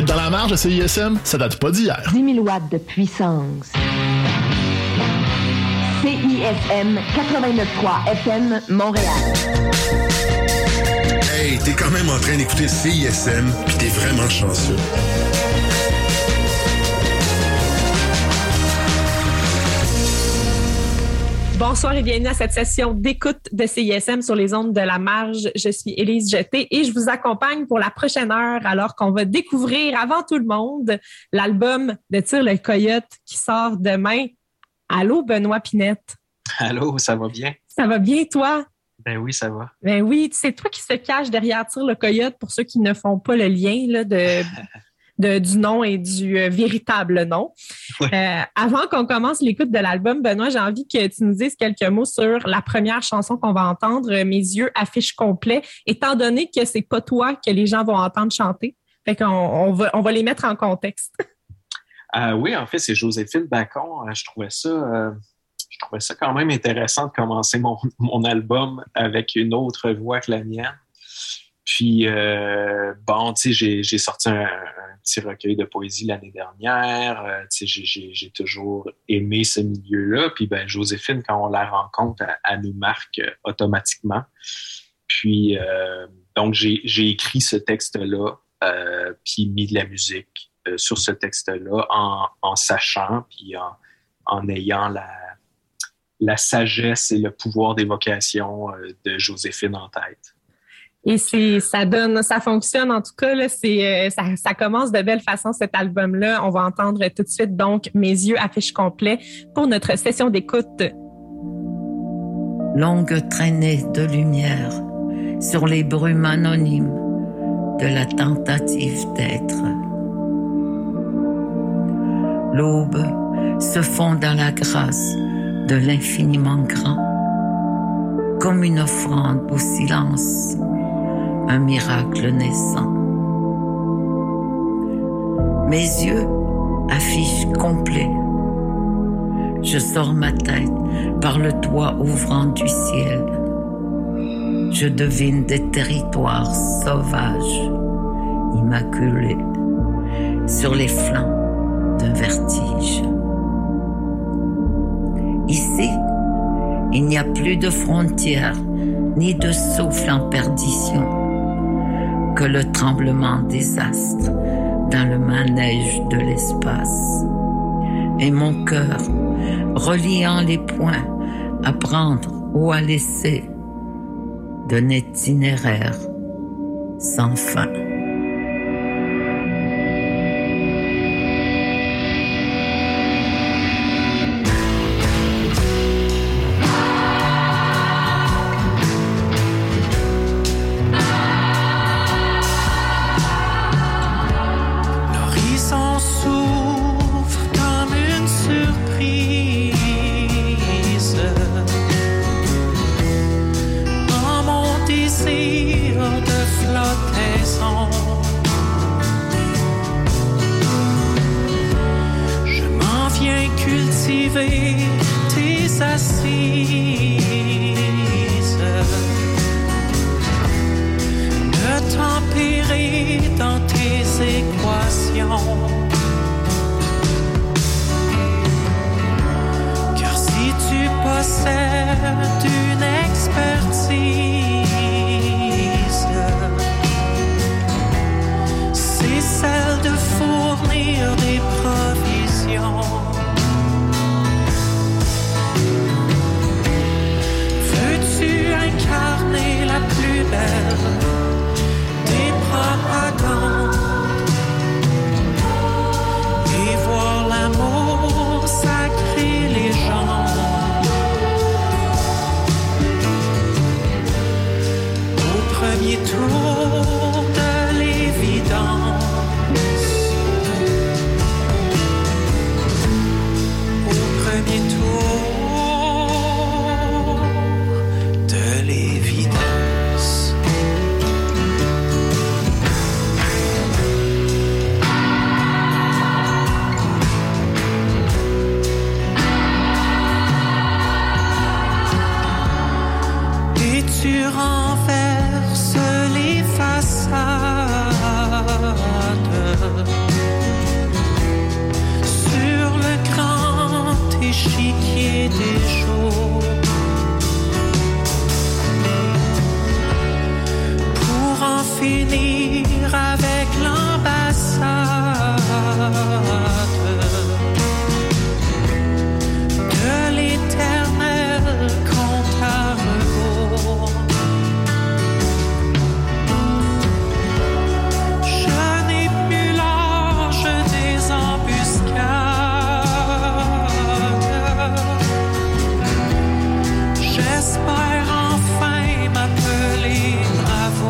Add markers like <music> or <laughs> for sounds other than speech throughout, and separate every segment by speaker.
Speaker 1: Être dans la marge de CISM, ça date pas d'hier.
Speaker 2: 10 000 watts de puissance. CISM 89.3 FM Montréal.
Speaker 3: Hey, t'es quand même en train d'écouter CISM, pis t'es vraiment chanceux.
Speaker 4: Bonsoir et bienvenue à cette session d'écoute de CISM sur les ondes de la marge. Je suis Élise Jeté et je vous accompagne pour la prochaine heure alors qu'on va découvrir avant tout le monde l'album de Tire le Coyote qui sort demain. Allô, Benoît Pinette?
Speaker 5: Allô, ça va bien?
Speaker 4: Ça va bien, toi?
Speaker 5: Ben oui, ça va.
Speaker 4: Ben oui, c'est toi qui se cache derrière Tire le Coyote pour ceux qui ne font pas le lien là, de <laughs> du nom et du euh, véritable nom. Euh, avant qu'on commence l'écoute de l'album, Benoît, j'ai envie que tu nous dises quelques mots sur la première chanson qu'on va entendre, Mes yeux affiche complet, étant donné que c'est pas toi que les gens vont entendre chanter. Fait qu'on on va, on va les mettre en contexte. <laughs>
Speaker 5: Euh, oui, en fait, c'est Joséphine Bacon. Je trouvais ça je trouvais ça quand même intéressant de commencer mon, <laughs> mon album avec une autre voix que la mienne. Puis, euh, bon, tu sais, j'ai sorti un, petit recueil de poésie l'année dernière. Euh, j'ai toujours aimé ce milieu-là. Puis, ben, Joséphine, quand on la rencontre, elle, nous marque euh, automatiquement. Puis, donc, j'ai écrit ce texte-là, puis mis de la musique sur ce texte-là en, sachant, puis en, ayant la sagesse et le pouvoir d'évocation de Joséphine en tête.
Speaker 4: Et c'est, ça donne, ça fonctionne en tout cas. Là, c'est, euh, ça, ça, commence de belle façon cet album-là. On va entendre tout de suite donc Mes yeux affichent complet pour notre session d'écoute.
Speaker 6: Longue traînée de lumière sur les brumes anonymes de la tentative d'être. L'aube se fond dans la grâce de l'infiniment grand, comme une offrande au silence un miracle naissant. Mes yeux affichent complet. Je sors ma tête par le toit ouvrant du ciel. Je devine des territoires sauvages, immaculés, sur les flancs d'un vertige. Ici, il n'y a plus de frontières ni de souffle en perdition le tremblement des astres dans le manège de l'espace. Et mon cœur, reliant les points à prendre ou à laisser, d'un itinéraire sans fin.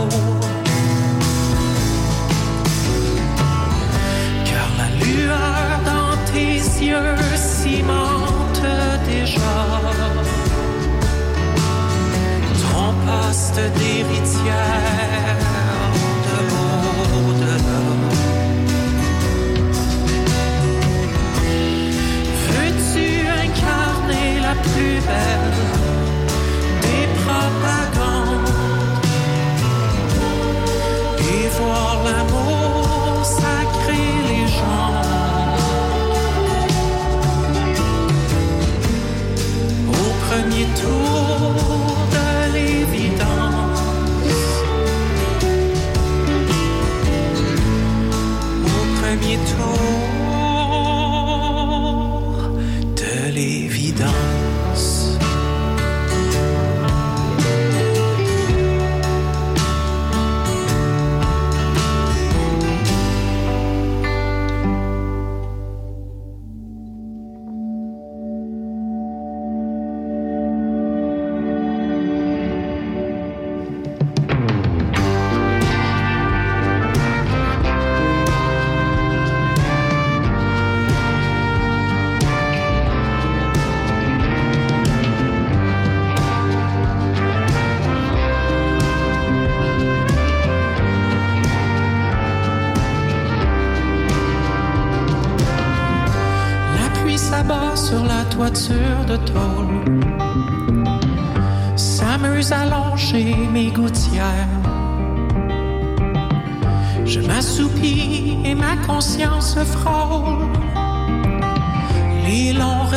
Speaker 7: know.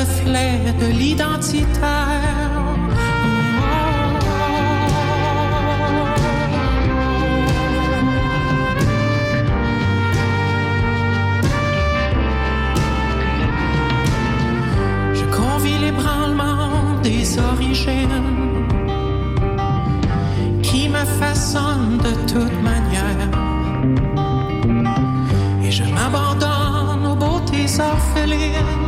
Speaker 7: De l'identitaire. Je convie l'ébranlement des origines qui me façonnent de toute manière. Et je m'abandonne aux beautés orphelines,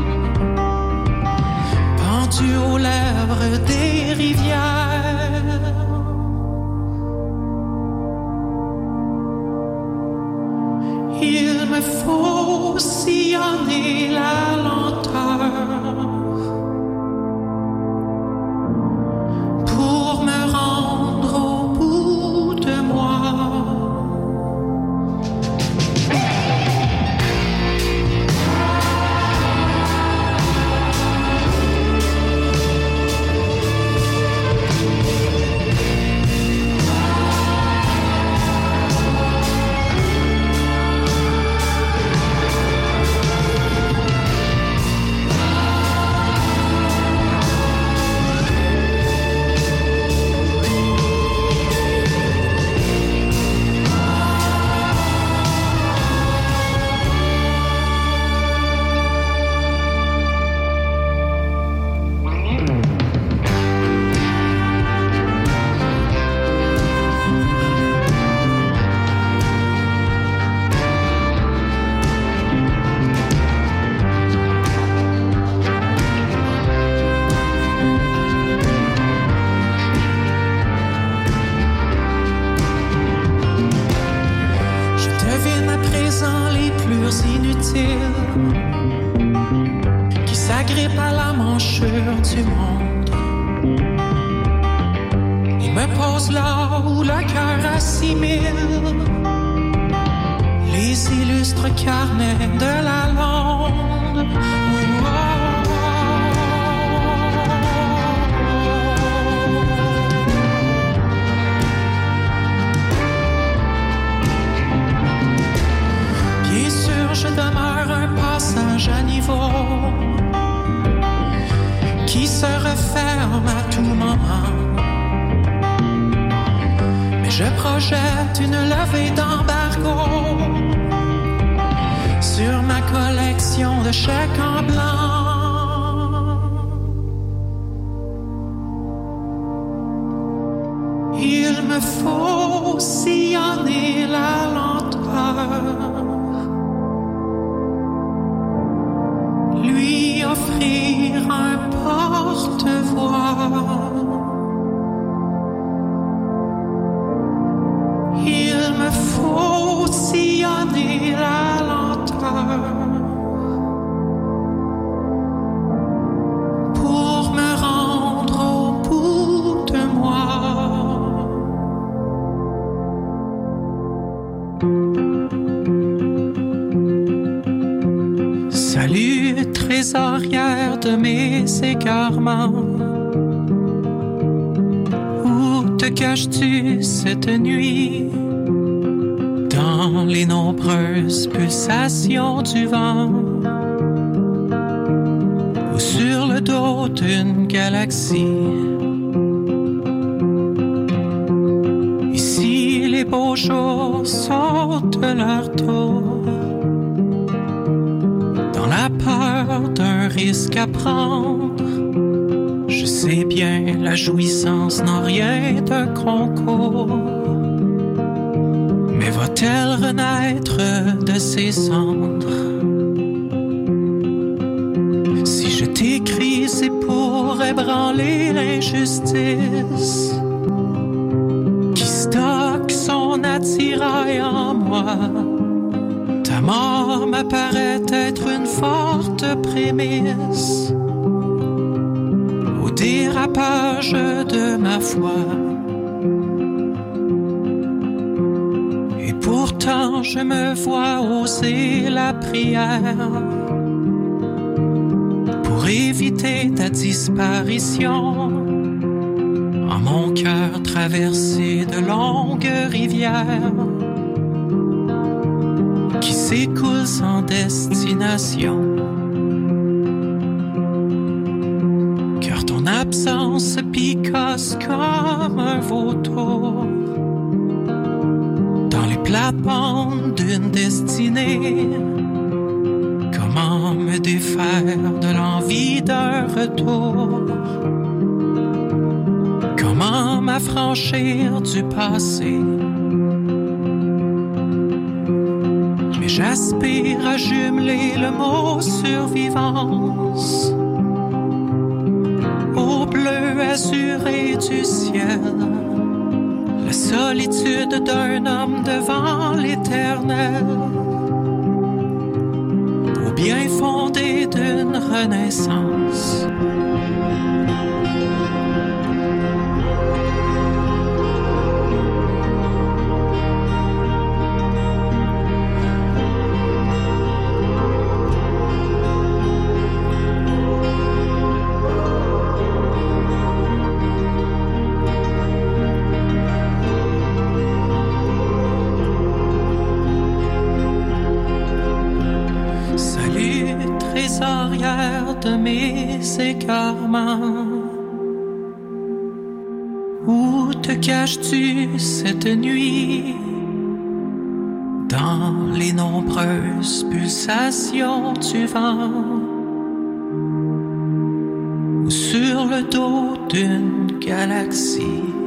Speaker 7: des rivières. À présent les plus inutiles qui s'agrippent à la manchure du monde et me posent là où le cœur assimile les illustres carnets de la lande. Bien je demeure un passage à niveau qui se referme à tout moment. Mais je projette une levée d'embargo sur ma collection de chèques en blanc. Nuit? Dans les nombreuses pulsations du vent. Ou sur le dos d'une galaxie. Ici, les beaux jours sortent de leur tour. Dans la peur d'un risque à prendre. Je sais bien, la jouissance n'a rien d'un concours. Mais va-t-elle renaître de ses cendres? Si je t'écris, c'est pour ébranler l'injustice qui stocke son attirail en moi. Ta mort m'apparaît être une forte prémisse au dérapage de ma foi. Je me vois oser la prière pour éviter ta disparition. En mon cœur traversé de longues rivières qui s'écoulent sans destination. Car ton absence picasse comme un vautour plates-bandes d'une destinée. Comment me défaire de l'envie d'un retour? Comment m'affranchir du passé? Mais j'aspire à jumeler le mot survivance au bleu azuré du ciel. Solitude d'un homme devant l'éternel au bien fondé d'une renaissance. De mes égarements. Où te caches-tu cette nuit? Dans les nombreuses pulsations du vent. Ou sur le dos d'une galaxie.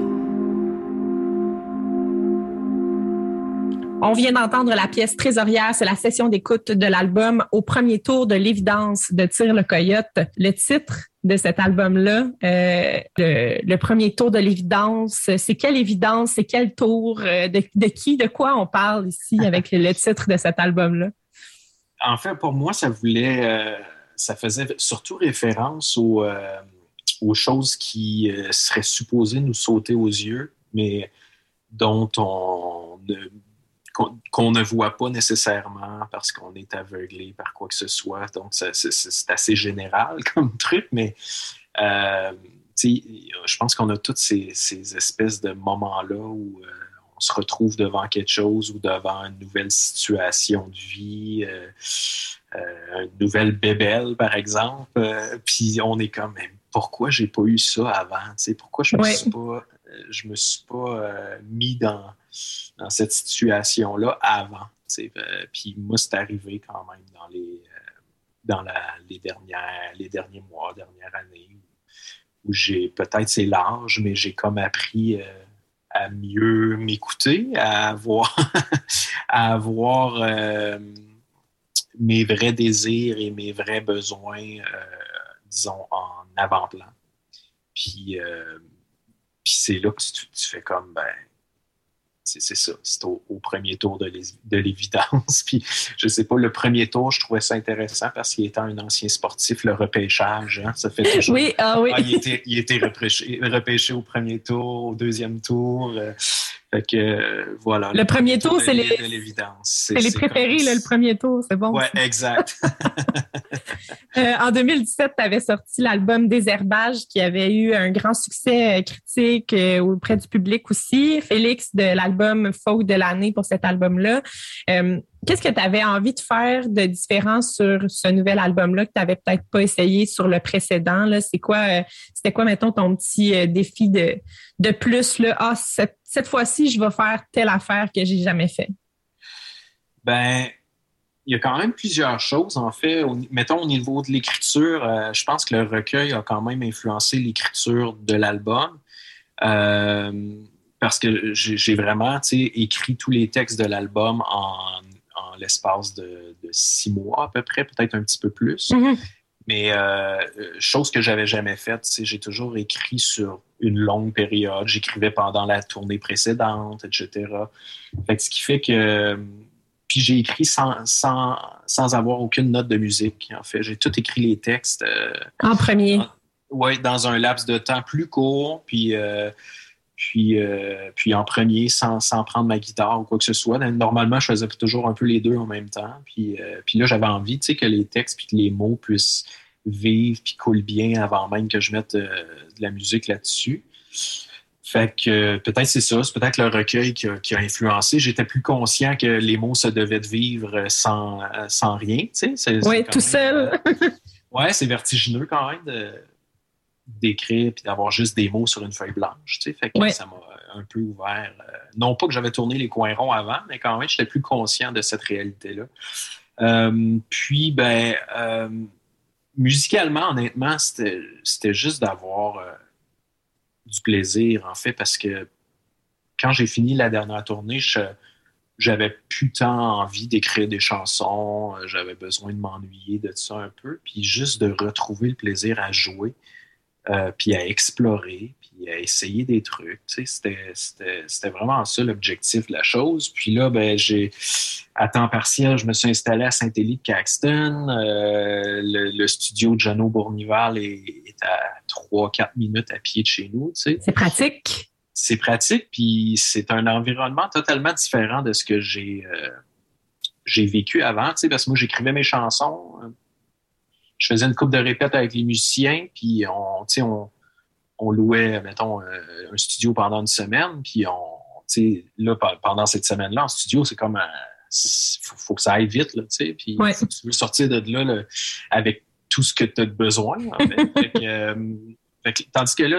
Speaker 4: On vient d'entendre la pièce Trésorière, c'est la session d'écoute de l'album Au premier tour de l'évidence de Tire le Coyote. Le titre de cet album-là, euh, le, le premier tour de l'évidence, c'est quelle évidence, c'est quel tour, euh, de, de qui, de quoi on parle ici avec le, le titre de cet album-là?
Speaker 5: En fait, pour moi, ça voulait, euh, ça faisait surtout référence aux, euh, aux choses qui seraient supposées nous sauter aux yeux, mais dont on ne, qu'on, ne voit pas nécessairement parce qu'on est aveuglé par quoi que ce soit. Donc, c'est, assez général <laughs> comme truc, mais euh, je pense qu'on a toutes ces, ces espèces de moments-là où euh, on se retrouve devant quelque chose ou devant une nouvelle situation de vie, euh, une nouvelle bébelle, par exemple. Puis on est comme, mais pourquoi j'ai pas eu ça avant? Pourquoi je me
Speaker 4: Ouais.
Speaker 5: suis pas, je me suis pas euh, mis dans, cette situation-là avant? Euh, puis moi, c'est arrivé quand même dans les, euh, dans les, dernières, les derniers mois, dernières années, où, j'ai peut-être c'est large, mais j'ai comme appris. à mieux m'écouter, à avoir, <laughs> à avoir mes vrais désirs et mes vrais besoins, disons, en avant-plan. Puis, puis c'est là que tu, tu fais comme, ben, c'est ça, c'est au, au premier tour de l'évidence. <laughs> Puis, je sais pas, le premier tour, je trouvais ça intéressant parce qu'il étant un ancien sportif, le repêchage, hein, ça fait toujours
Speaker 4: Oui, ah oui.
Speaker 5: ah, il était, il était repêché, repêché au premier tour, au deuxième tour. euh, fait que euh, voilà.
Speaker 4: Le premier tour, c'est les- c'est préférés, là, le premier tour, c'est bon.
Speaker 5: Ouais, exact. <laughs> <laughs>
Speaker 4: Euh, en 2017, tu avais sorti l'album Désherbage qui avait eu un grand succès euh, critique auprès du public aussi. Félix de l'album Folk de l'année pour cet album-là. Qu'est-ce que tu avais envie de faire de différent sur ce nouvel album-là que tu n'avais peut-être pas essayé sur le précédent? C'est quoi, c'était quoi, mettons, ton petit défi de, de plus? Là? Ah, cette, cette fois-ci, je vais faire telle affaire que j'ai jamais fait.
Speaker 5: Ben, il y a quand même plusieurs choses, en fait. mettons, au niveau de l'écriture, euh, je pense que le recueil a quand même influencé l'écriture de l'album. Euh, parce que j'ai vraiment écrit tous les textes de l'album en, l'espace de, six mois à peu près, peut-être un petit peu plus.
Speaker 4: Mm-hmm.
Speaker 5: Mais euh, chose que j'avais jamais faite, j'ai toujours écrit sur une longue période. J'écrivais pendant la tournée précédente, etc. Fait ce qui fait que puis j'ai écrit sans, sans, sans, avoir aucune note de musique. En fait, j'ai tout écrit les textes. Euh,
Speaker 4: en premier.
Speaker 5: Oui, dans un laps de temps plus court, puis, euh, puis, euh, puis en premier, sans, sans, prendre ma guitare ou quoi que ce soit. Normalement, je faisais toujours un peu les deux en même temps. Puis, puis là, j'avais envie que les textes puis que les mots puissent vivre puis coulent bien avant même que je mette de la musique là-dessus. Fait que peut-être c'est ça, c'est peut-être le recueil qui a, influencé. J'étais plus conscient que les mots se devaient de vivre sans, sans rien, tu sais.
Speaker 4: Oui, tout seul.
Speaker 5: Euh, ouais, c'est vertigineux quand même d'écrire puis d'avoir juste des mots sur une feuille blanche, tu sais. Fait que ça m'a un peu ouvert. Euh, non pas que j'avais tourné les coins ronds avant, mais quand même, j'étais plus conscient de cette réalité-là. Euh, puis, ben, musicalement, honnêtement, c'était juste d'avoir du plaisir, en fait, parce que quand j'ai fini la dernière tournée, j'avais plus tant envie d'écrire des chansons, euh, j'avais besoin de m'ennuyer de ça un peu, puis juste de retrouver le plaisir à jouer, euh, puis à explorer, puis à essayer des trucs. C'était vraiment ça l'objectif de la chose. Puis là, ben, j'ai à temps partiel, je me suis installé à Saint-Élie de Caxton. Euh, le, studio de Jono Bournival est, est à 3-4 minutes à pied de chez nous.
Speaker 4: C'est pratique.
Speaker 5: C'est pratique, puis c'est un environnement totalement différent de ce que j'ai euh, j'ai vécu avant, parce que moi, j'écrivais mes chansons. Je faisais une coupe de répète avec les musiciens, puis on, on, on louait, mettons, euh, un studio pendant une semaine, puis on, là, pendant cette semaine-là, en studio, c'est comme il faut, que ça aille vite, là, tu sais, puis tu veux sortir de là, avec tout ce que tu as besoin, en fait. <laughs> Euh, tandis que là,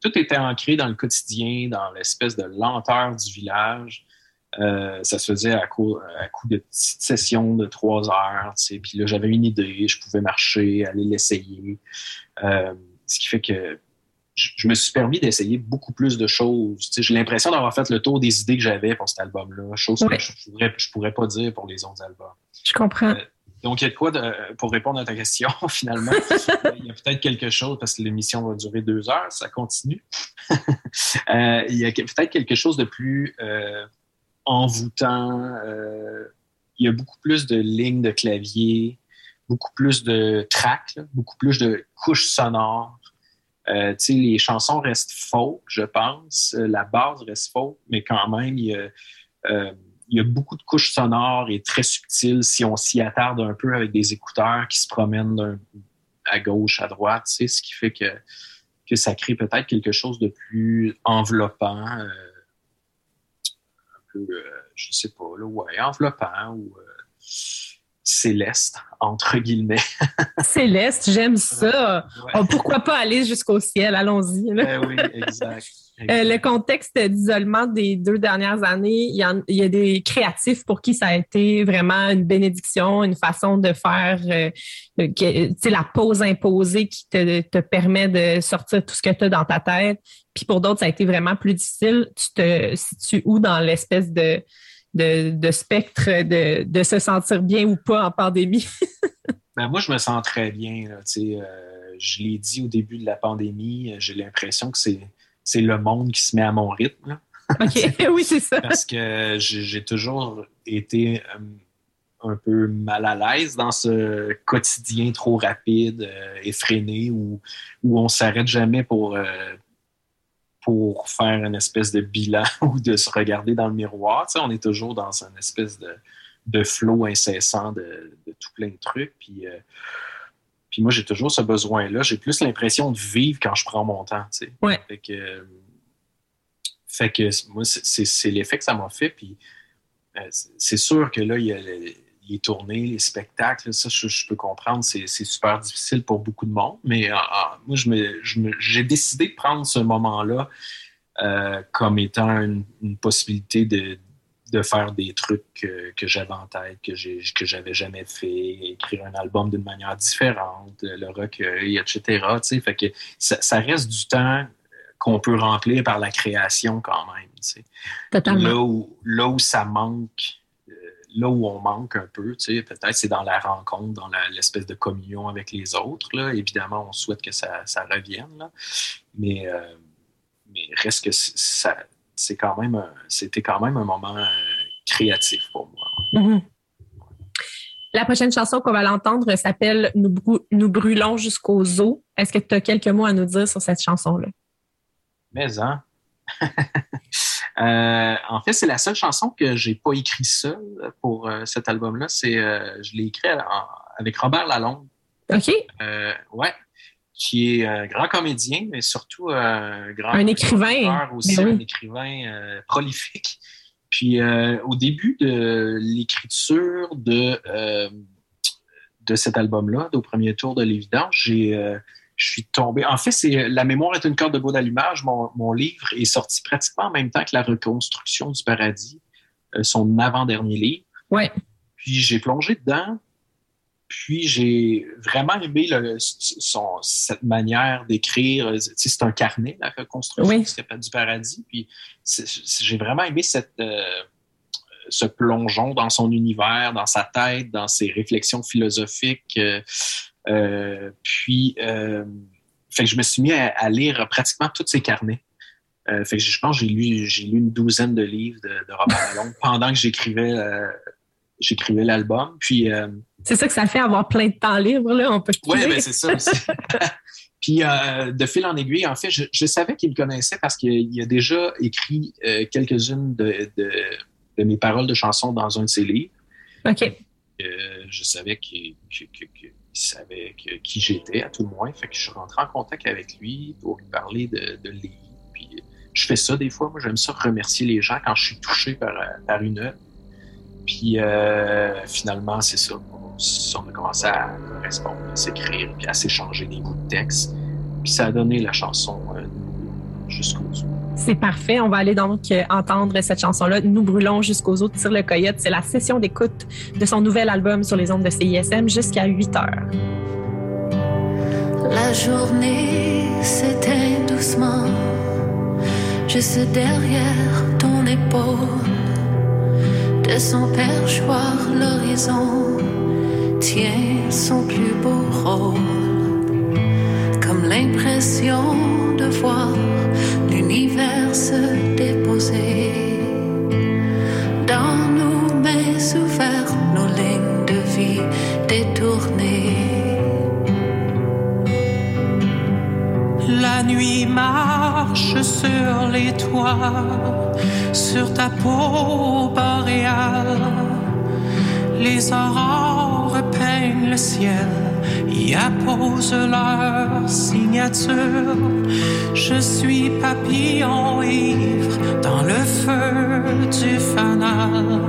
Speaker 5: tout était ancré dans le quotidien, dans l'espèce de lenteur du village. Euh, ça se faisait à coup, à coup de petites sessions de trois heures. Puis là, j'avais une idée, je pouvais marcher, aller l'essayer. Euh, ce qui fait que je, me suis permis d'essayer beaucoup plus de choses. J'ai l'impression d'avoir fait le tour des idées que j'avais pour cet album-là, chose que je ne pourrais, pas dire pour les autres albums.
Speaker 4: Je comprends.
Speaker 5: Donc, il y a de quoi, pour répondre à ta question, <laughs> finalement, <laughs> il y a peut-être quelque chose, parce que l'émission va durer deux heures, ça continue. <laughs> Euh, il y a peut-être quelque chose de plus euh, envoûtant. Euh, il y a beaucoup plus de lignes de clavier, beaucoup plus de tracks, beaucoup plus de couches sonores. les chansons restent folk, je pense. La base reste folk, mais quand même, il y a beaucoup de couches sonores et très subtiles si on s'y attarde un peu avec des écouteurs qui se promènent à gauche, à droite, ce qui fait que, ça crée peut-être quelque chose de plus enveloppant, euh, peu, euh, je sais pas, là, ouais, enveloppant ou euh, céleste, entre guillemets. <laughs>
Speaker 4: céleste, j'aime ça. Oh, pourquoi pas aller jusqu'au ciel? Allons-y.
Speaker 5: Ben oui, exact.
Speaker 4: Euh, le contexte d'isolement des deux dernières années, il y, a des créatifs pour qui ça a été vraiment une bénédiction, une façon de faire euh, la pause imposée qui te, permet de sortir tout ce que tu as dans ta tête. Puis pour d'autres, ça a été vraiment plus difficile. Tu te situes où dans l'espèce de, de, spectre de, se sentir bien ou pas en pandémie? <laughs>
Speaker 5: ben moi, je me sens très bien. Euh, je l'ai dit au début de la pandémie, j'ai l'impression que c'est c'est le monde qui se met à mon rythme. <laughs>
Speaker 4: OK, <laughs> oui, c'est ça.
Speaker 5: Parce que j'ai toujours été euh, un peu mal à l'aise dans ce quotidien trop rapide, euh, effréné, où, où on s'arrête jamais pour, euh, pour faire une espèce de bilan <laughs> ou de se regarder dans le miroir. on est toujours dans une espèce de, de flot incessant de, tout plein de trucs. Puis Puis moi, j'ai toujours ce besoin-là. J'ai plus l'impression de vivre quand je prends mon temps. tu sais.
Speaker 4: Ouais.
Speaker 5: Fait que, euh, fait que moi, c'est- l'effet que ça m'a fait. Puis euh, c'est- sûr que là, il y a le- les tournées, les spectacles, ça, je, je peux comprendre, c'est super difficile pour beaucoup de monde. Mais euh, moi, je me- je me- j'ai décidé de prendre ce moment-là euh, comme étant une, une possibilité de, de faire des trucs que, que j'avais en tête, que j'ai que j'avais jamais fait, écrire un album d'une manière différente, le recueil, etc. tu sais. Fait que ça, ça reste du temps qu'on peut remplir par la création quand même. tu sais.
Speaker 4: Totalement.
Speaker 5: Là où, là où ça manque, euh, là où on manque un peu, tu sais, peut-être c'est dans la rencontre, dans la- l'espèce de communion avec les autres. Là. Évidemment, on souhaite que ça, ça revienne. là. Mais, euh, mais reste que ça, c'est quand même un- c'était quand même un moment euh, créatif pour moi.
Speaker 4: Mhm. La prochaine chanson qu'on va l'entendre s'appelle nous, brû- Nous brûlons jusqu'aux os. Est-ce que tu as quelques mots à nous dire sur cette chanson-là?
Speaker 5: Mais hein? <laughs> Euh, en fait, c'est la seule chanson que j'ai pas écrit seul pour euh, cet album-là. C'est, euh, je l'ai écrit en- avec Robert Lalonde.
Speaker 4: OK?
Speaker 5: Ouais, qui est un grand comédien, mais surtout un grand
Speaker 4: Un écrivain.
Speaker 5: aussi,
Speaker 4: Ben oui.
Speaker 5: un écrivain euh, prolifique. Puis euh, au début de l'écriture de euh, de cet album-là, au premier tour de l'évidence, j'ai euh, je suis tombé. En fait, c'est La mémoire est une corde de bois d'allumage. Mon, mon livre est sorti pratiquement en même temps que La reconstruction du paradis, euh, son avant-dernier livre.
Speaker 4: Ouais.
Speaker 5: Puis j'ai plongé dedans. Puis j'ai vraiment aimé le, son, cette manière d'écrire. C'est un carnet, la reconstruction
Speaker 4: Oui.
Speaker 5: du- du paradis. Puis j'ai vraiment aimé cette, euh, ce plongeon dans son univers, dans sa tête, dans ses réflexions philosophiques. euh, euh, puis, euh, fait que je me suis mis à, à lire pratiquement tous ses carnets. Euh, fait que je pense que j'ai lu, j'ai lu une douzaine de livres de, de Robert Lalonde pendant que j'écrivais, euh, j'écrivais l'album. Puis, euh,
Speaker 4: C'est ça que ça fait avoir plein de temps libre, là. On peut
Speaker 5: oui, ben c'est ça aussi. <laughs> Puis euh, de fil en aiguille, en fait, je, je savais qu'il me connaissait parce qu'il a déjà écrit euh, quelques-unes de, de, de mes paroles de chansons dans un de ses livres.
Speaker 4: OK.
Speaker 5: Euh, je savais qu'il savait que- qui j'étais, à tout le moins. Fait que je suis rentré en contact avec lui pour lui parler de, de livres. Puis je fais ça des fois. Moi, j'aime ça remercier les gens quand je suis touché par, par une œuvre. Puis euh, finalement, c'est ça. On, a commencé à correspondre, à s'écrire, puis à s'échanger des bouts de texte. Puis ça a donné la chanson euh, jusqu'au bout.
Speaker 4: C'est parfait. On va aller donc euh, entendre cette chanson-là. Nous brûlons jusqu'aux de Tire le Coyote. C'est la session d'écoute de son nouvel album sur les ondes de CISM jusqu'à 8 heures.
Speaker 8: La journée s'éteint doucement, juste derrière ton épaule. De son perchoir, l'horizon tient son plus beau rôle. Comme l'impression de voir l'univers se déposer
Speaker 7: nuit marche sur les toits, sur ta peau boréale. Les aurores peignent le ciel, y apposent leur signature. Je suis papillon ivre dans le feu du fanal.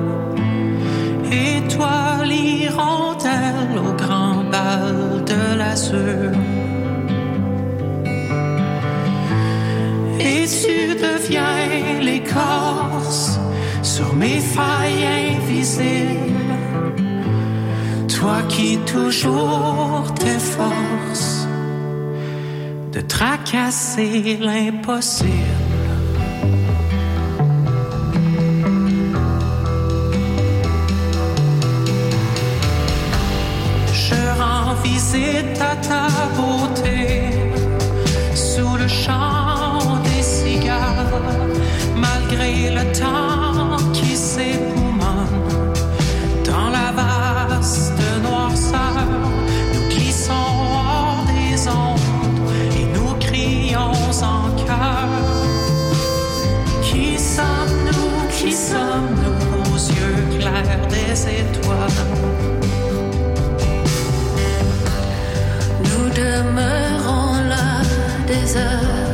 Speaker 7: Et toi, l'hirondelle au grand bal de l'azur. Tu deviens l'écorce sur mes failles invisibles. Toi qui toujours t'efforces de tracasser l'impossible. Je rends visite à ta beauté deserve.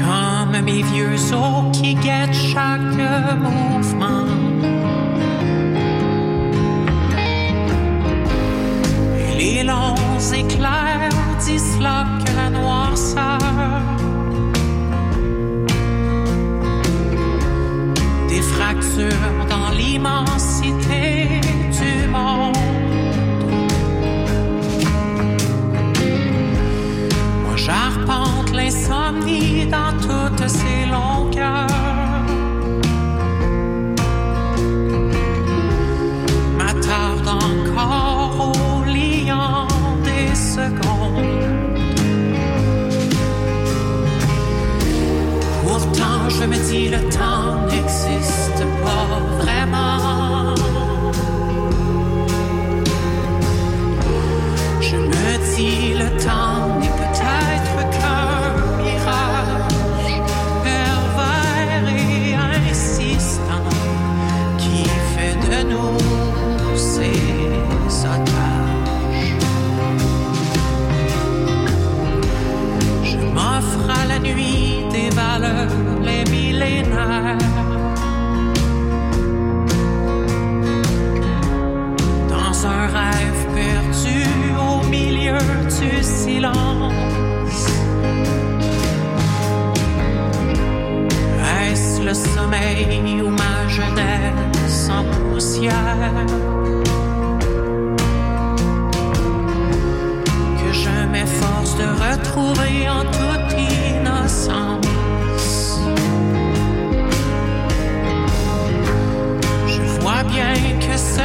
Speaker 7: Comme mes vieux os qui guettent chaque mouvement.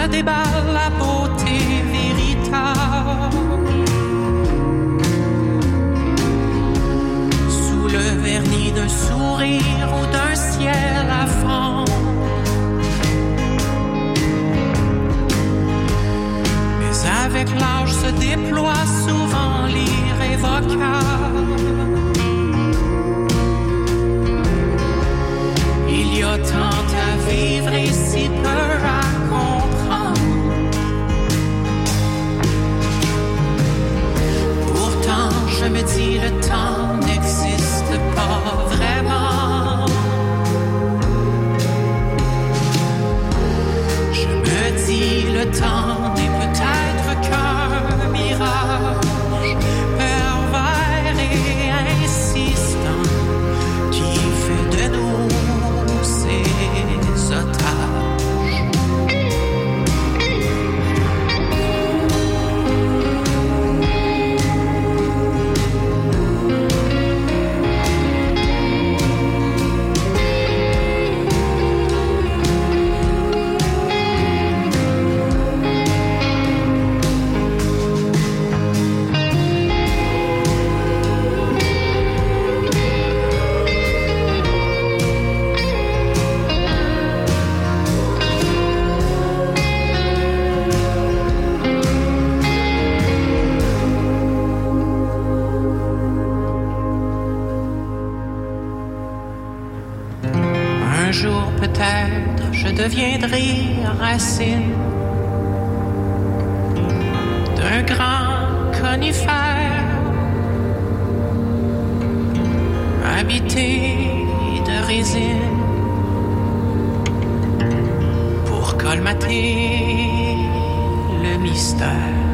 Speaker 7: se déballe la beauté véritable. Sous le vernis d'un sourire ou d'un ciel affront. Mais avec l'âge se déploie souvent l'irrévocable. je me dis le temps n'existe pas vraiment. Je me dis le temps. Deviendrai racine d'un grand conifère habité de résine pour colmater le mystère.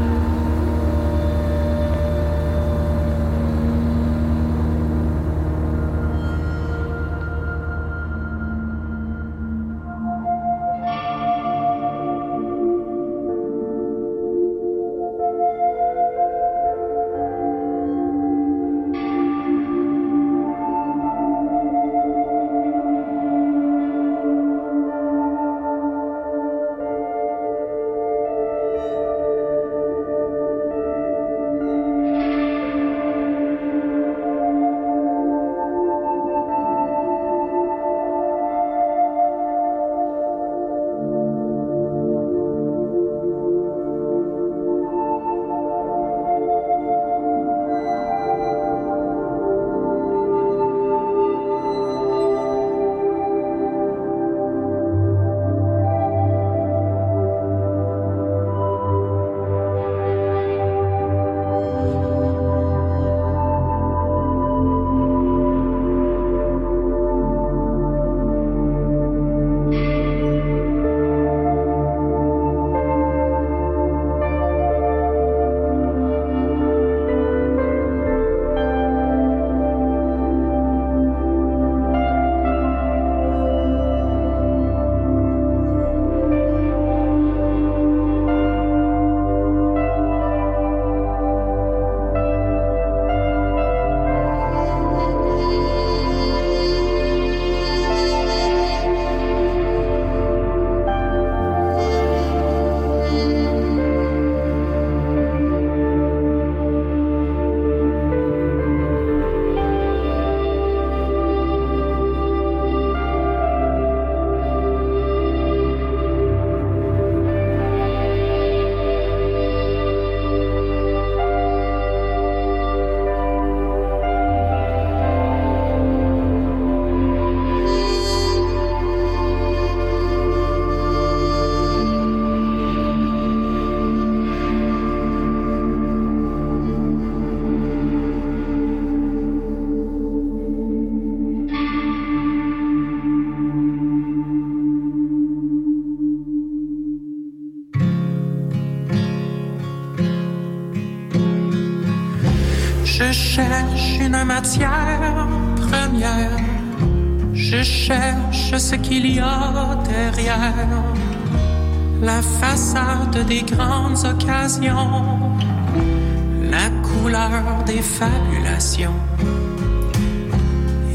Speaker 7: Matière première. Je cherche ce qu'il y a derrière la façade des grandes occasions, la couleur des fabulations.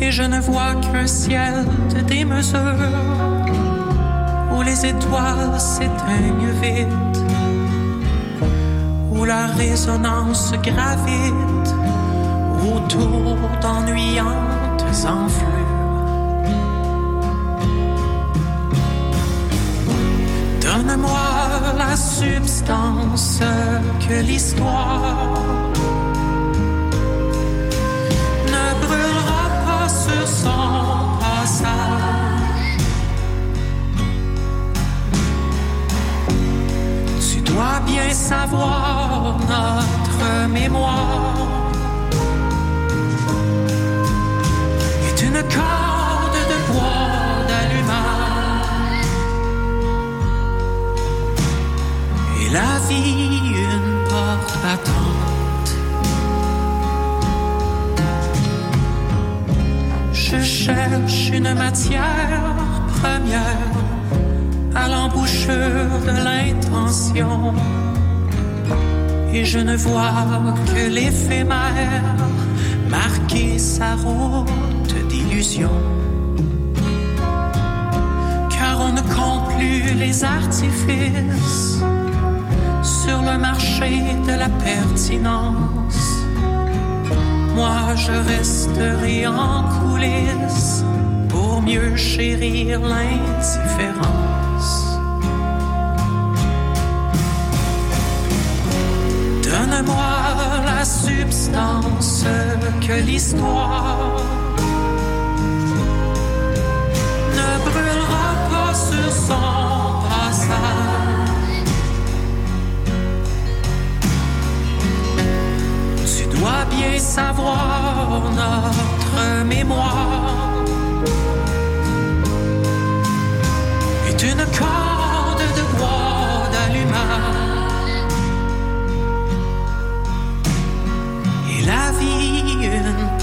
Speaker 7: Et je ne vois qu'un ciel de démesure où les étoiles s'éteignent vite, où la résonance gravite autour d'ennuyantes enflures. Donne-moi la substance que l'histoire ne brûlera pas sur son passage. Tu dois bien savoir notre mémoire une corde de bois d'allumage et la vie une porte battante. Je cherche une matière première à l'embouchure de l'intention et je ne vois que l'éphémère marquer sa route d'illusion. Car on ne compte plus les artifices sur le marché de la pertinence. Moi, je resterai en coulisses pour mieux chérir l'indifférence. que l'histoire ne brûlera pas sur son passage. Tu dois bien savoir notre mémoire est une.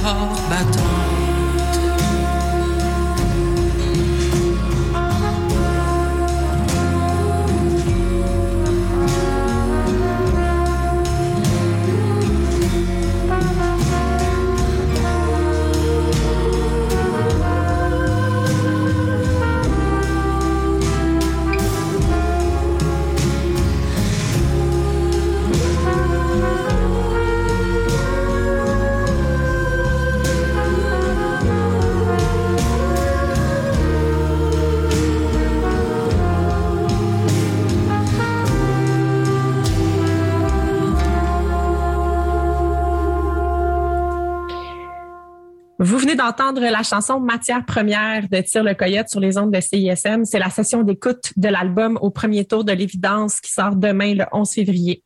Speaker 4: Une porte d'entendre la chanson Matière première de Tire le Coyote sur les ondes de CISM. C'est la session d'écoute de l'album au premier tour de l'évidence qui sort demain le 11 février.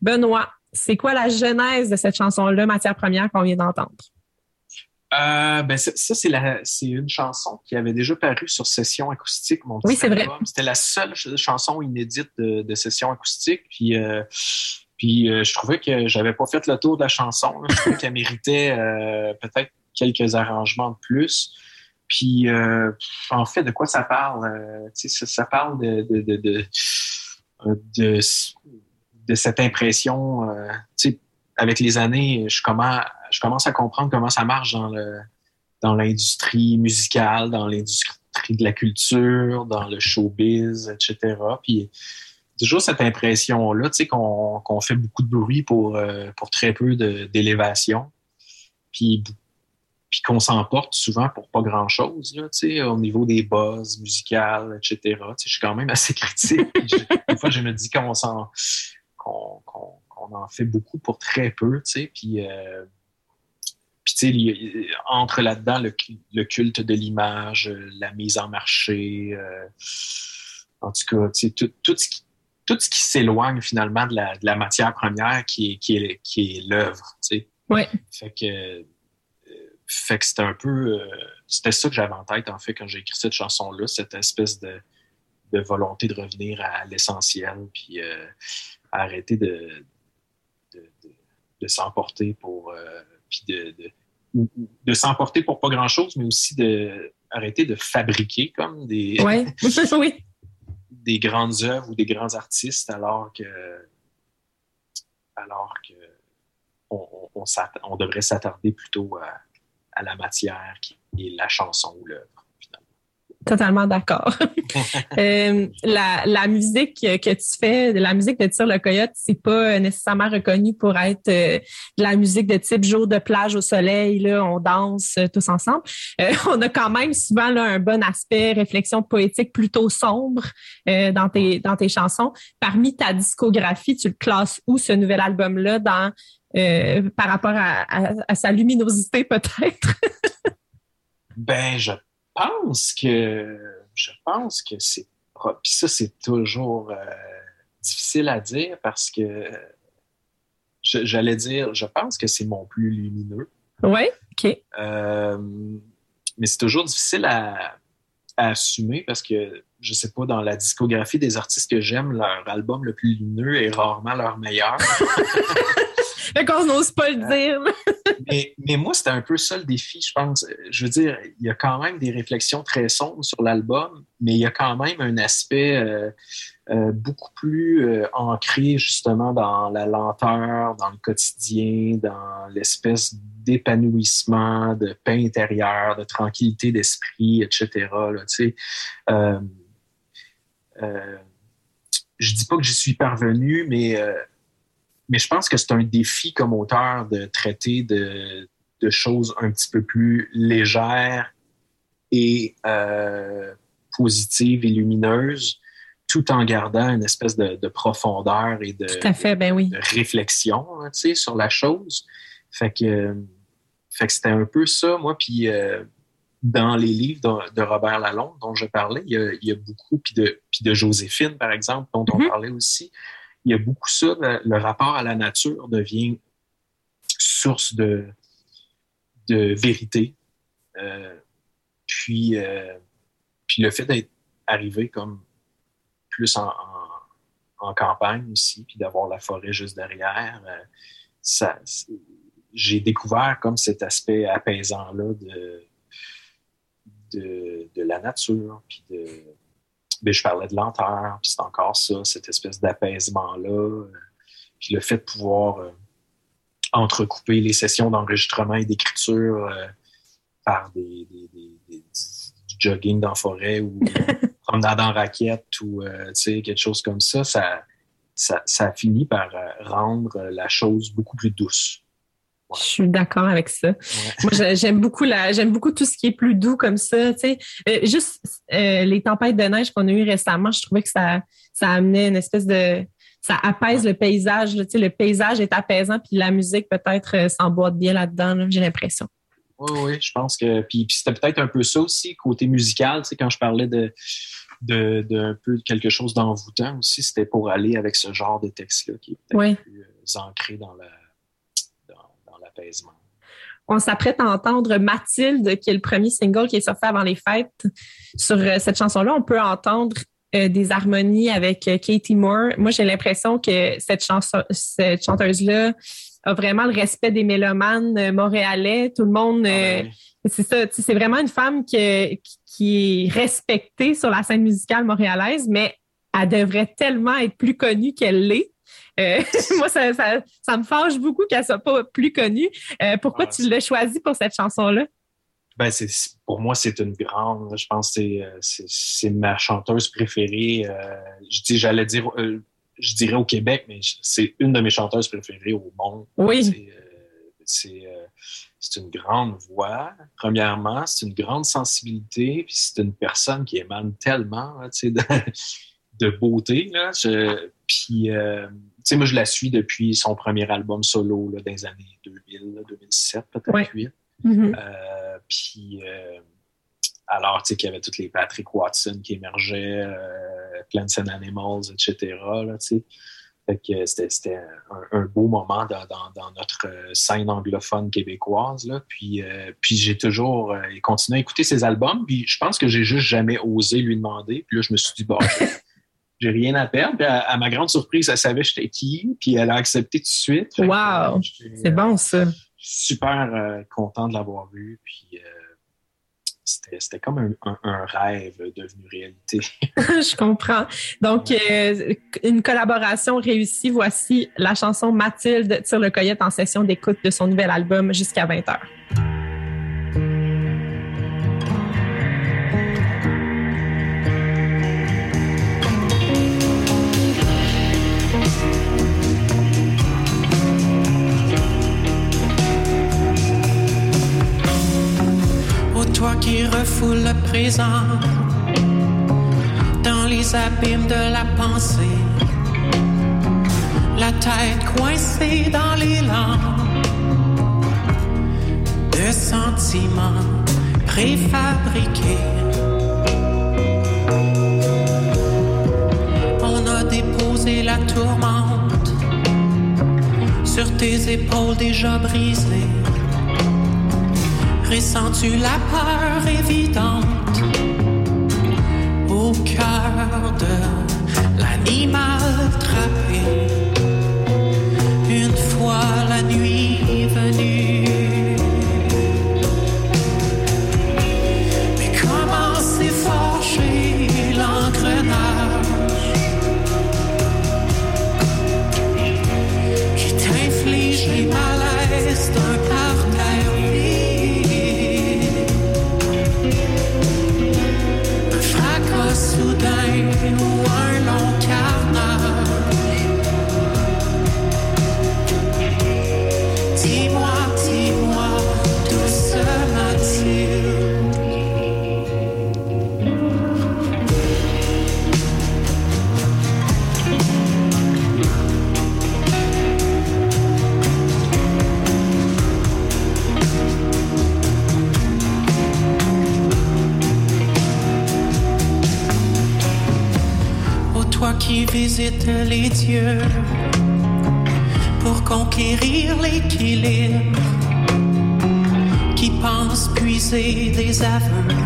Speaker 4: Benoît, c'est quoi la genèse de cette chanson-là, Matière première, qu'on vient d'entendre?
Speaker 5: Euh, ben, ça, c'est une chanson qui avait déjà paru sur Session acoustique, mon petit
Speaker 4: Oui, c'est vrai.
Speaker 5: album. C'était la seule ch- chanson inédite de, de Session acoustique. Puis, euh, puis euh, je trouvais que j'avais pas fait le tour de la chanson. là. Je trouvais qu'elle méritait euh, peut-être quelques arrangements de plus. Puis, euh, en fait, de quoi ça parle? Euh, ça, ça parle de, de, de, de, cette impression, euh, avec les années, je commence, à comprendre comment ça marche dans le dans l'industrie musicale, dans l'industrie de la culture, dans le showbiz, etc. Puis toujours cette impression-là, tu qu'on fait beaucoup de bruit pour, euh, pour très peu d'élévation. Puis puis qu'on s'emporte souvent pour pas grand-chose, au niveau des buzz musicales, etc. Je suis quand même assez critique. <laughs> Des fois, je me dis qu'on s'en qu'on qu'on- qu'on en fait beaucoup pour très peu, puis euh, puis, tu sais, entre là-dedans le, le culte de l'image, euh, la mise en marché, euh, en tout cas, tu sais, tout, tout ce qui, tout ce qui s'éloigne finalement de la, de la matière première qui est, qui est, qui est l'œuvre, tu sais.
Speaker 4: Ouais.
Speaker 5: Fait que, fait que c'était un peu, euh, c'était ça que j'avais en tête, en fait, quand j'ai écrit cette chanson-là, cette espèce de, de volonté de revenir à l'essentiel, puis euh, arrêter de, de, s'emporter pour, euh, puis de, s'emporter pour pas grand-chose, mais aussi de arrêter de fabriquer comme des,
Speaker 4: Oui, <laughs> <laughs> oui.
Speaker 5: des grandes œuvres ou des grands artistes alors que alors que on, on- on devrait s'attarder plutôt à, à la matière qui est la chanson ou l'œuvre.
Speaker 4: Totalement d'accord. <laughs> Euh, la, la musique que tu fais, la musique de Tire le Coyote, c'est pas nécessairement reconnu pour être euh, de la musique de type jour de plage au soleil, là, on danse euh, tous ensemble. Euh, <laughs> on a quand même souvent là, un bon aspect réflexion poétique plutôt sombre dans, tes, dans tes chansons. Parmi ta discographie, tu le classes où ce nouvel album-là dans euh, par rapport à, à- à sa luminosité peut-être? <laughs>
Speaker 5: Ben, je pense que je pense que c'est puis ça c'est toujours euh, difficile à dire parce que j'allais dire je pense que c'est mon plus lumineux.
Speaker 4: Oui, OK.
Speaker 5: Euh, mais c'est toujours difficile à, à assumer parce que, je sais pas, dans la discographie des artistes que j'aime, leur album le plus lumineux est rarement leur meilleur. <laughs> <laughs>
Speaker 4: Fait qu'on n'ose pas le dire. <laughs>
Speaker 5: mais, mais moi, c'était un peu ça le défi, je pense. Je veux dire, il y a quand même des réflexions très sombres sur l'album, mais il y a quand même un aspect euh, euh, beaucoup plus euh, ancré justement dans la lenteur, dans le quotidien, dans l'espèce d'épanouissement, de paix intérieure, de tranquillité d'esprit, etc. Là, tu sais. Euh, euh, je dis pas que j'y suis parvenu, mais euh, mais je pense que c'est un défi comme auteur de traiter de, de choses un petit peu plus légères et euh, positives et lumineuses, tout en gardant une espèce de, de profondeur et de,
Speaker 4: Tout à fait, ben oui.
Speaker 5: de réflexion hein, sur la chose. Fait que, fait que c'était un peu ça, moi. Puis euh, dans les livres de, de Robert Lalonde dont je parlais, il y a, il y a beaucoup, puis de, puis de Joséphine, par exemple, dont on
Speaker 4: Mhm.
Speaker 5: parlait aussi, il y a beaucoup ça, le, rapport à la nature devient source de, de vérité. Euh, puis, euh, puis le fait d'être arrivé comme plus en, en, en campagne aussi, puis d'avoir la forêt juste derrière, euh, ça, j'ai découvert comme cet aspect apaisant-là de, de, de la nature, puis de, ben, je parlais de lenteur, puis c'est encore ça, cette espèce d'apaisement-là. Puis le fait de pouvoir euh, entrecouper les sessions d'enregistrement et d'écriture euh, par des, des- des- des- du jogging dans la forêt ou <laughs> promenade en raquette ou euh, quelque chose comme ça, ça, ça, ça finit par rendre la chose beaucoup plus douce.
Speaker 4: Je suis d'accord avec ça.
Speaker 5: Ouais.
Speaker 4: Moi, j'ai- j'aime beaucoup la, j'aime beaucoup tout ce qui est plus doux comme ça. Tu sais, Euh, juste euh, les tempêtes de neige qu'on a eues récemment, je trouvais que ça, ça amenait une espèce de, ça apaise le paysage. là. Tu sais, le paysage est apaisant, puis la musique peut-être euh, s'emboîte bien là-dedans. là, J'ai l'impression.
Speaker 5: Oui, oui, je pense que. Puis, puis c'était peut-être un peu ça aussi, côté musical, tu sais, quand je parlais de, de, de un peu quelque chose d'envoûtant aussi, c'était pour aller avec ce genre de texte-là qui est peut-être
Speaker 4: Oui.
Speaker 5: plus ancré dans la
Speaker 4: On s'apprête à entendre Mathilde, qui est le premier single qui est sorti avant les fêtes. Sur euh, cette chanson-là, on peut entendre euh, des harmonies avec euh, Katie Moore. Moi, j'ai l'impression que cette, chanson, cette chanteuse-là a vraiment le respect des mélomanes euh, montréalais. Tout le monde,
Speaker 5: Ah, ben
Speaker 4: c'est ça, c'est vraiment une femme que- qui est respectée sur la scène musicale montréalaise, mais elle devrait tellement être plus connue qu'elle l'est. Euh, <laughs> moi, ça, ça, ça me fâche beaucoup qu'elle soit pas plus connue. Euh, pourquoi tu l'as choisie pour cette chanson-là?
Speaker 5: Ben, c'est, pour moi, c'est une grande. Je pense que c'est, euh, c'est, ma chanteuse préférée. euh, je dis, j'allais dire, je dirais au Québec, mais c'est une de mes chanteuses préférées au monde.
Speaker 4: Oui.
Speaker 5: C'est, c'est, euh, c'est une grande voix, premièrement. C'est une grande sensibilité. Puis c'est une personne qui émane tellement de, <laughs> de beauté. Là. Je- puis, euh, sais, moi, je la suis depuis son premier album solo là, dans les années 2000, là, 2007, peut-être
Speaker 4: Ouais.
Speaker 5: 2008.
Speaker 4: Mhm.
Speaker 5: Euh, puis, euh, alors, tu sais, qu'il y avait tous les Patrick Watson qui émergeaient, euh, Plants and Animals, etc. Là, tu sais. Fait que c'était, un, un beau moment dans, dans, dans notre scène anglophone québécoise. Là. Puis, puis j'ai toujours continué à écouter ses albums. Puis je pense que j'ai juste jamais osé lui demander. Puis là, je me suis dit, bon, <laughs> j'ai rien à perdre. Puis à, à ma grande surprise, elle savait j'étais qui. Puis elle a accepté tout de suite. Fait
Speaker 4: Wow!
Speaker 5: euh,
Speaker 4: C'est bon, ça.
Speaker 5: super euh, content de l'avoir vu. Puis euh, c'était, c'était comme un, un- un rêve devenu réalité. <laughs> <laughs>
Speaker 4: Je comprends. Donc, euh, une collaboration réussie. Voici la chanson Mathilde tire le coyote en session d'écoute de son nouvel album jusqu'à 20h.
Speaker 7: Qui refoule le présent dans les abîmes de la pensée, la tête coincée dans les langues de sentiments préfabriqués. On a déposé la tourmente sur tes épaules déjà brisées. Ressens-tu la peur évidente au cœur de l'animal trappé une fois la nuit venue? Mais comment forgé l'engrenage qui t'inflige les malaises d'un Visites les dieux pour conquérir l'équilibre, qui pense puiser des aveux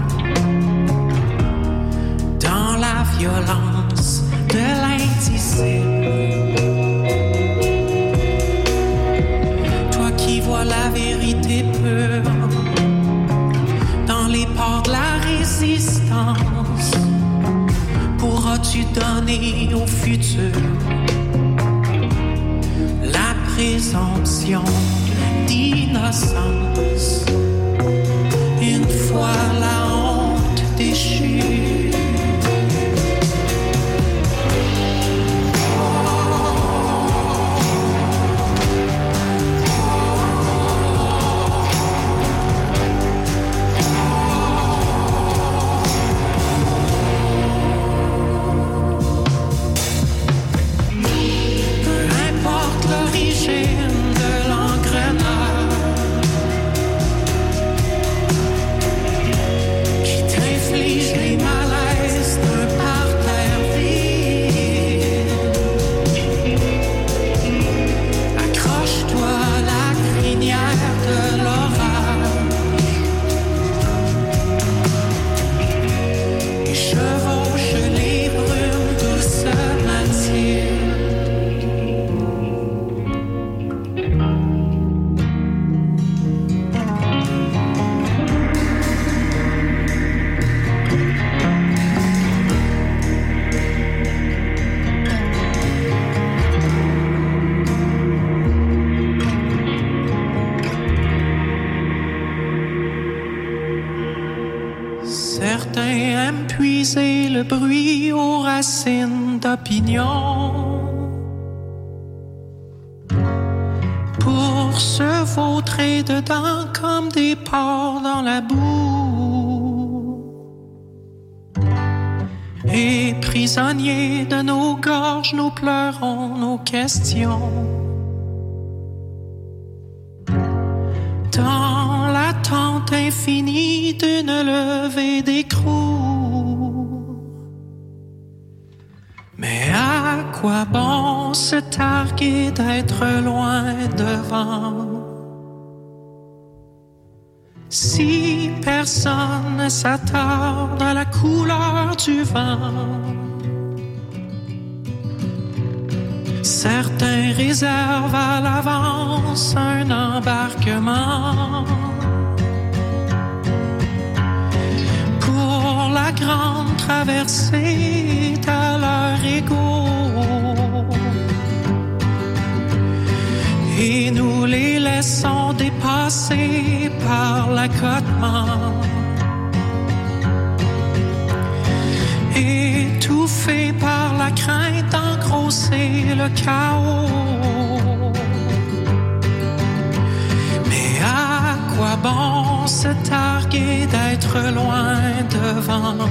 Speaker 7: prisonniers de nos gorges, nous pleurons nos questions. dans l'attente infinie d'une levée d'écrou. Mais à quoi bon se targuer d'être loin devant? Si personne ne s'attarde à la couleur du vent, Certains réservent à l'avance un embarquement pour la grande traversée à leur égaux. Et nous les laissons dépasser par l'accotement. Étouffé par la crainte d'engrosser le chaos. Mais à quoi bon se targuer d'être loin devant?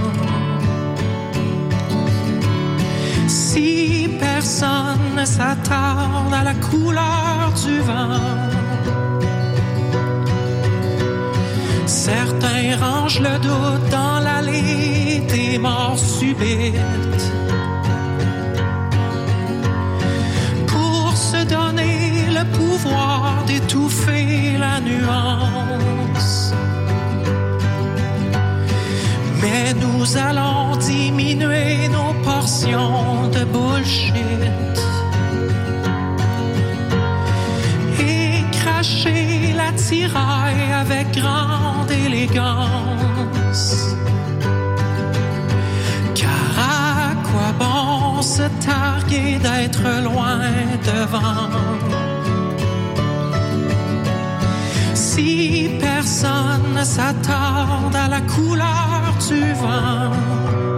Speaker 7: Si personne ne s'attarde à la couleur du vent. Certains rangent le doute dans l'allée des morts subites. Pour se donner le pouvoir d'étouffer la nuance. Mais nous allons diminuer nos portions de bullshit. Et cracher la tiraille avec grande Car à quoi bon se targuer d'être loin devant? Si personne ne s'attarde à la couleur du vent.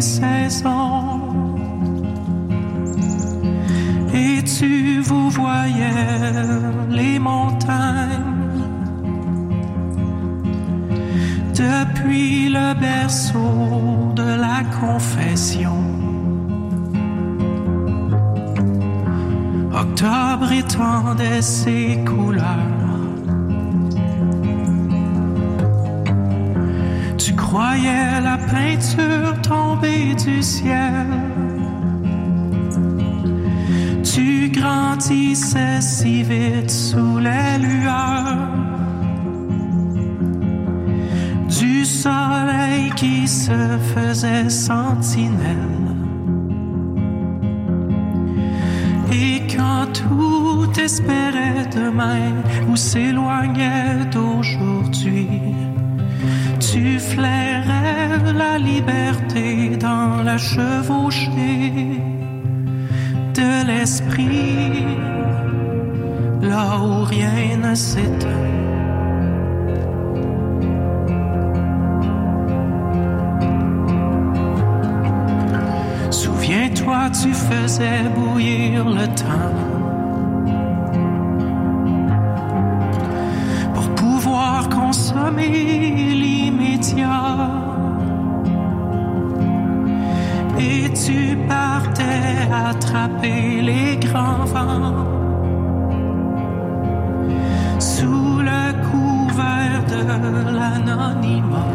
Speaker 7: Saisons. Et tu vous voyais les montagnes. Depuis le berceau de la confession. Octobre étendait ses couleurs. Tu croyais la peinture tomber du ciel. Tu grandissais si vite sous les lueurs du soleil qui se faisait sentinelle. Et quand tout espérait demain ou s'éloignait d'aujourd'hui, tu flairais la liberté dans la chevauchée de l'esprit, là où rien ne s'éteint. Souviens-toi, tu faisais bouillir le temps pour pouvoir consommer tu partais attraper les grands vents sous le couvert de l'anonymat.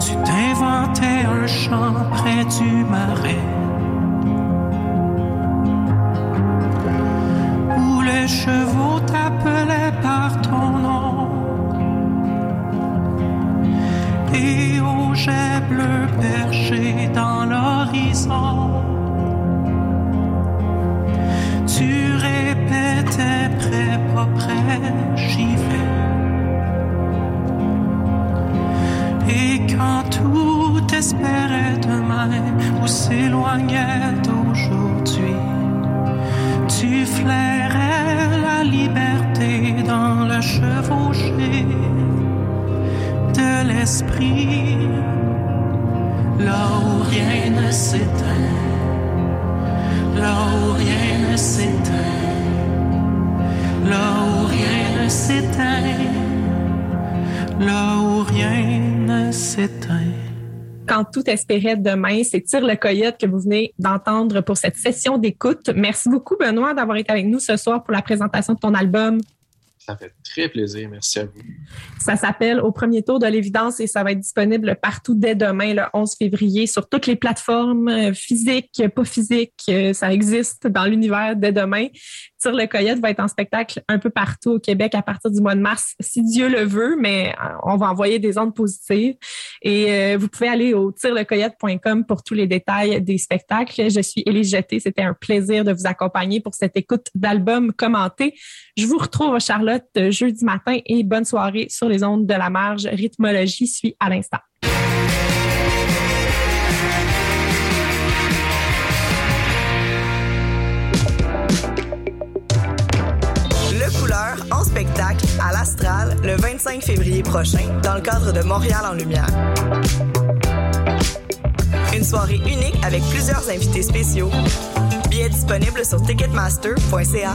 Speaker 7: Tu t'inventais un champ près du marais. Bleu Quand tout espérait demain,
Speaker 4: c'est Tire le Coyote que vous venez d'entendre pour cette session d'écoute. Merci beaucoup, Benoît, d'avoir été avec nous ce soir pour la présentation de ton album.
Speaker 5: Ça fait très plaisir. Merci à vous.
Speaker 4: Ça s'appelle Au premier tour de l'évidence et ça va être disponible partout dès demain, le 11 février, sur toutes les plateformes euh, physiques, pas physiques. Euh, Ça existe dans l'univers dès demain. Tire le Coyote va être en spectacle un peu partout au Québec à partir du mois de mars, si Dieu le veut, mais euh, on va envoyer des ondes positives. Et euh, vous pouvez aller au tirelecoyote.com pour tous les détails des spectacles. Je suis Élise Jeté. C'était un plaisir de vous accompagner pour cette écoute d'album commenté. Je vous retrouve, Charlotte, jeudi matin et bonne soirée sur les ondes de la marge. Rythmologie suit à l'instant.
Speaker 9: À l'Astral le 25 février prochain dans le cadre de Montréal en Lumière. Une soirée unique avec plusieurs invités spéciaux. Billets disponibles sur ticketmaster.ca.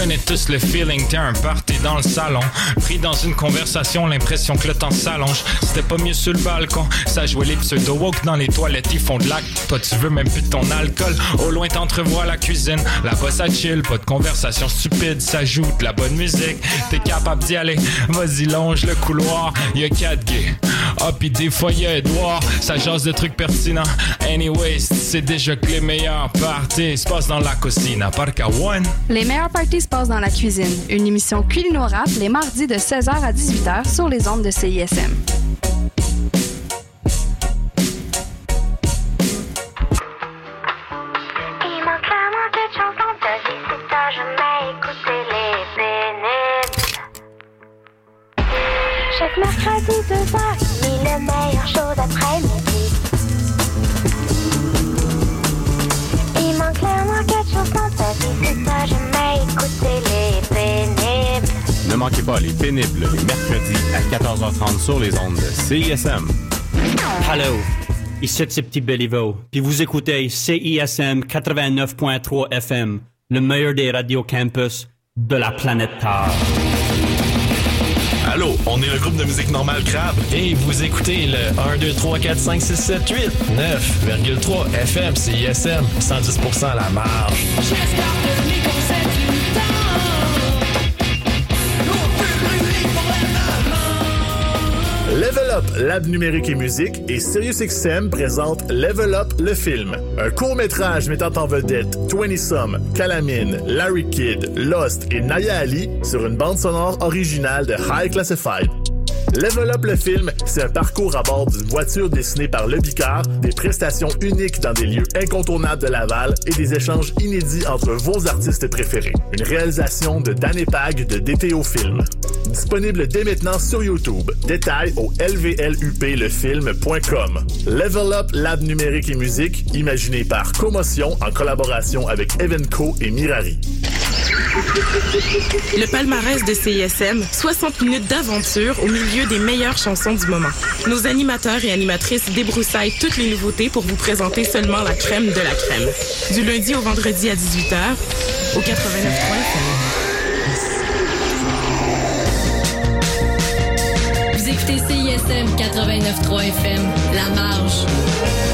Speaker 10: connaît tous le feeling, t'es un party dans le salon. Pris dans une conversation, l'impression que le temps s'allonge. C'était pas mieux sur le balcon, ça jouait les pseudo-woke dans les toilettes, ils font de l'acte. Toi, tu veux même plus ton alcool. Au loin, t'entrevois la cuisine, là-bas ça chill, pas de conversation stupide, ça joue de la bonne musique. T'es capable d'y aller, vas-y, longe le couloir, y'a quatre gays. Ah, pis des fois y'a Edouard, ça jase de trucs pertinents. Anyways, c'est déjà que les meilleurs parties se passent dans la cuisine, à qu'à one.
Speaker 11: Les meilleures parties se passent dans la cuisine. Une émission culinorap les mardis de 16h à 18h sur les ondes de CISM.
Speaker 12: Manquez pas les pénibles les mercredis à 14h30 sur les ondes de CISM.
Speaker 13: Hello, ici c'est Petit Béliveau, puis vous écoutez CISM 89.3 FM, le meilleur des radios campus de la planète Terre.
Speaker 14: Allô, on est le groupe de musique normale Crabe.
Speaker 15: Et vous écoutez le 1, 2, 3, 4, 5, 6, 7, 8, 9,3 FM, CISM, 110% à la marge.
Speaker 1: Level Up, Lab numérique et musique et SiriusXM présente Level Up le film, un court-métrage mettant en vedette 20 Some, Calamine, Larry Kidd, Lost et Naya Ali sur une bande sonore originale de High Classified. Level Up le film, c'est un parcours à bord d'une voiture dessinée par Le Bicard, des prestations uniques dans des lieux incontournables de Laval et des échanges inédits entre vos artistes préférés. Une réalisation de Dan Epag de DTO Film. Disponible dès maintenant sur YouTube. Détails au lvluplefilm.com. Level Up Lab numérique et musique, imaginé par Commotion en collaboration avec Evenco et Mirari.
Speaker 16: Le palmarès de CISM, 60 minutes d'aventure au milieu des meilleures chansons du moment. Nos animateurs et animatrices débroussaillent toutes les nouveautés pour vous présenter seulement la crème de la crème. Du lundi au vendredi à 18h, au 89.3
Speaker 17: Vous CISM 89.3 FM, La Marge.